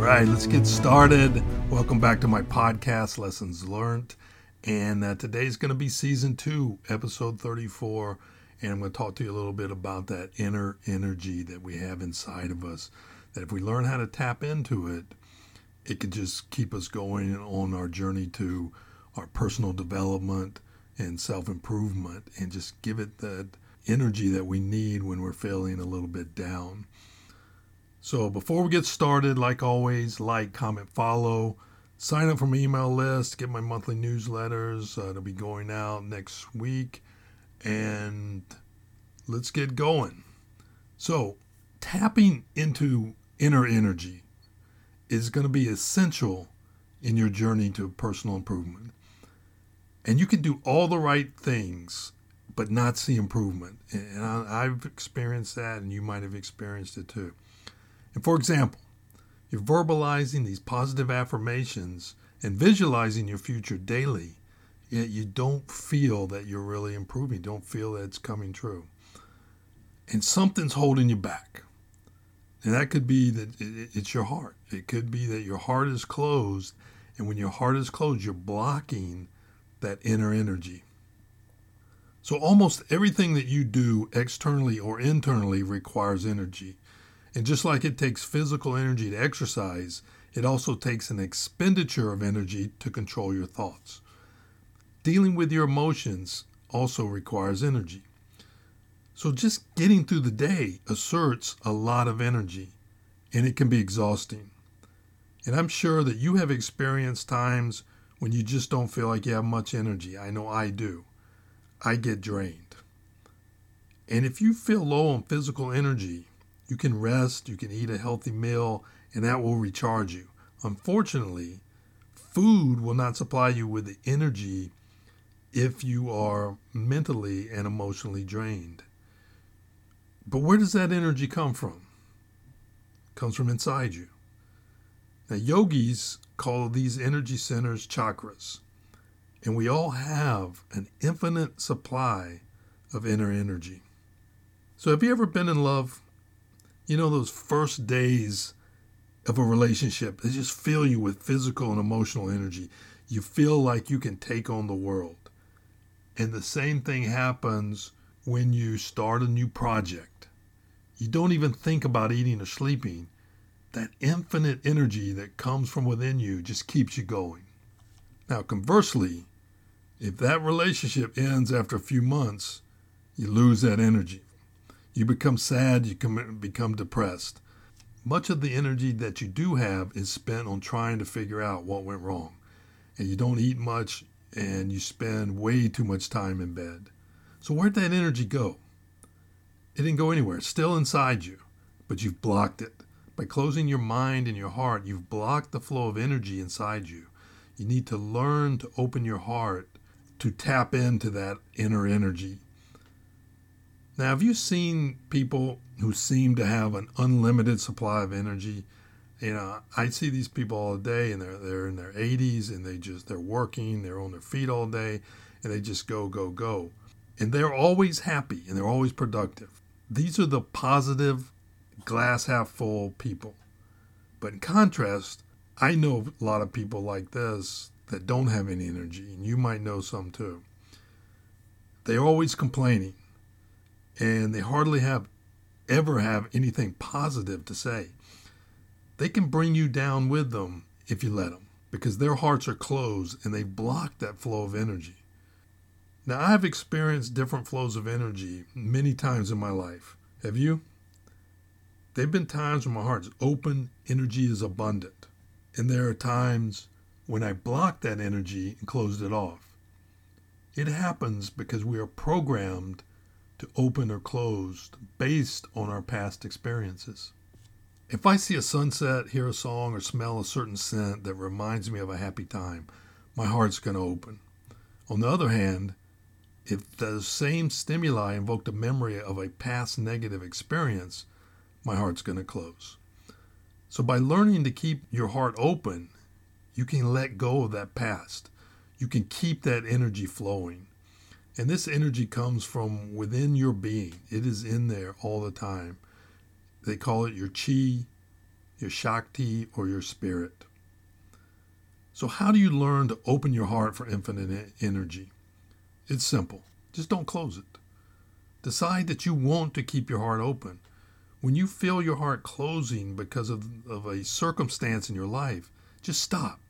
right, let's get started. Welcome back to my podcast, Lessons Learned. And uh, today's going to be season two, episode 34. And I'm going to talk to you a little bit about that inner energy that we have inside of us. That if we learn how to tap into it, it could just keep us going on our journey to our personal development and self improvement and just give it that energy that we need when we're feeling a little bit down. So before we get started, like always, like, comment, follow. Sign up for my email list, get my monthly newsletters. Uh, it'll be going out next week. And let's get going. So, tapping into inner energy is going to be essential in your journey to personal improvement. And you can do all the right things, but not see improvement. And I, have experienced that, and you might have experienced it too. And for example, you're verbalizing these positive affirmations and visualizing your future daily, yet you don't feel that you're really improving, don't feel that it's coming true. And something's holding you back. And that could be that it's your heart. It could be that your heart is closed. And when your heart is closed, you're blocking that inner energy. So almost everything that you do externally or internally requires energy. And just like it takes physical energy to exercise, it also takes an expenditure of energy to control your thoughts. Dealing with your emotions also requires energy. So just getting through the day asserts a lot of energy, and it can be exhausting. And I'm sure that you have experienced times when you just don't feel like you have much energy. I know I do. I get drained. And if you feel low on physical energy, you can rest, you can eat a healthy meal, and that will recharge you. Unfortunately, food will not supply you with the energy if you are mentally and emotionally drained. But where does that energy come from? It comes from inside you. Now, yogis call these energy centers chakras, and we all have an infinite supply of inner energy. So, have you ever been in love? You know, those first days of a relationship, they just fill you with physical and emotional energy. You feel like you can take on the world. And the same thing happens when you start a new project. You don't even think about eating or sleeping. That infinite energy that comes from within you just keeps you going. Now, conversely, if that relationship ends after a few months, you lose that energy. You become sad, you become depressed. Much of the energy that you do have is spent on trying to figure out what went wrong. And you don't eat much and you spend way too much time in bed. So, where'd that energy go? It didn't go anywhere. It's still inside you, but you've blocked it. By closing your mind and your heart, you've blocked the flow of energy inside you. You need to learn to open your heart to tap into that inner energy now, have you seen people who seem to have an unlimited supply of energy? You know, I see these people all day, and they're they're in their 80s, and they just they're working, they're on their feet all day, and they just go go go, and they're always happy and they're always productive. These are the positive, glass half full people. But in contrast, I know a lot of people like this that don't have any energy, and you might know some too. They're always complaining and they hardly have ever have anything positive to say. They can bring you down with them if you let them because their hearts are closed and they block that flow of energy. Now, I've experienced different flows of energy many times in my life. Have you? There have been times when my heart's open, energy is abundant. And there are times when I block that energy and closed it off. It happens because we are programmed to open or closed based on our past experiences. If I see a sunset, hear a song, or smell a certain scent that reminds me of a happy time, my heart's going to open. On the other hand, if the same stimuli invoked a memory of a past negative experience, my heart's going to close. So, by learning to keep your heart open, you can let go of that past. You can keep that energy flowing. And this energy comes from within your being, it is in there all the time. They call it your chi, your Shakti, or your spirit. So, how do you learn to open your heart for infinite energy? It's simple. Just don't close it. Decide that you want to keep your heart open. When you feel your heart closing because of, of a circumstance in your life, just stop,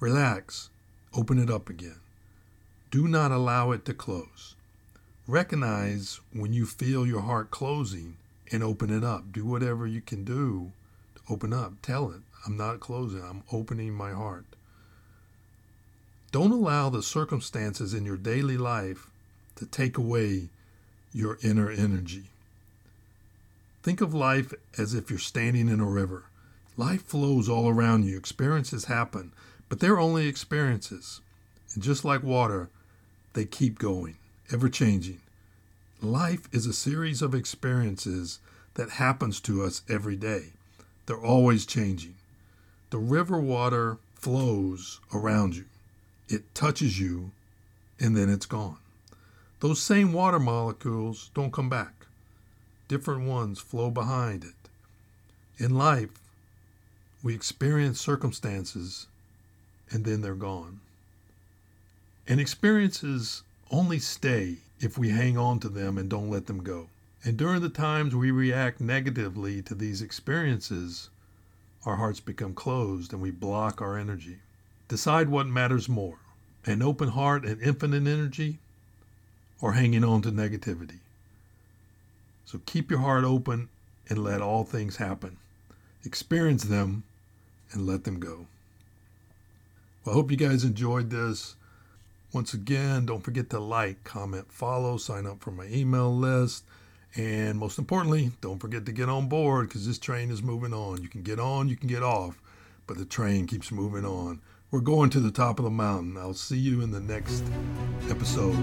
relax, open it up again. Do not allow it to close. Recognize when you feel your heart closing and open it up. Do whatever you can do to open up. Tell it, I'm not closing, I'm opening my heart. Don't allow the circumstances in your daily life to take away your inner energy. Think of life as if you're standing in a river. Life flows all around you, experiences happen, but they're only experiences. And just like water, they keep going, ever changing. Life is a series of experiences that happens to us every day. They're always changing. The river water flows around you. It touches you and then it's gone. Those same water molecules don't come back. Different ones flow behind it. In life, we experience circumstances and then they're gone. And experiences only stay if we hang on to them and don't let them go. And during the times we react negatively to these experiences, our hearts become closed and we block our energy. Decide what matters more an open heart and infinite energy, or hanging on to negativity. So keep your heart open and let all things happen. Experience them and let them go. Well, I hope you guys enjoyed this. Once again, don't forget to like, comment, follow, sign up for my email list. And most importantly, don't forget to get on board because this train is moving on. You can get on, you can get off, but the train keeps moving on. We're going to the top of the mountain. I'll see you in the next episode.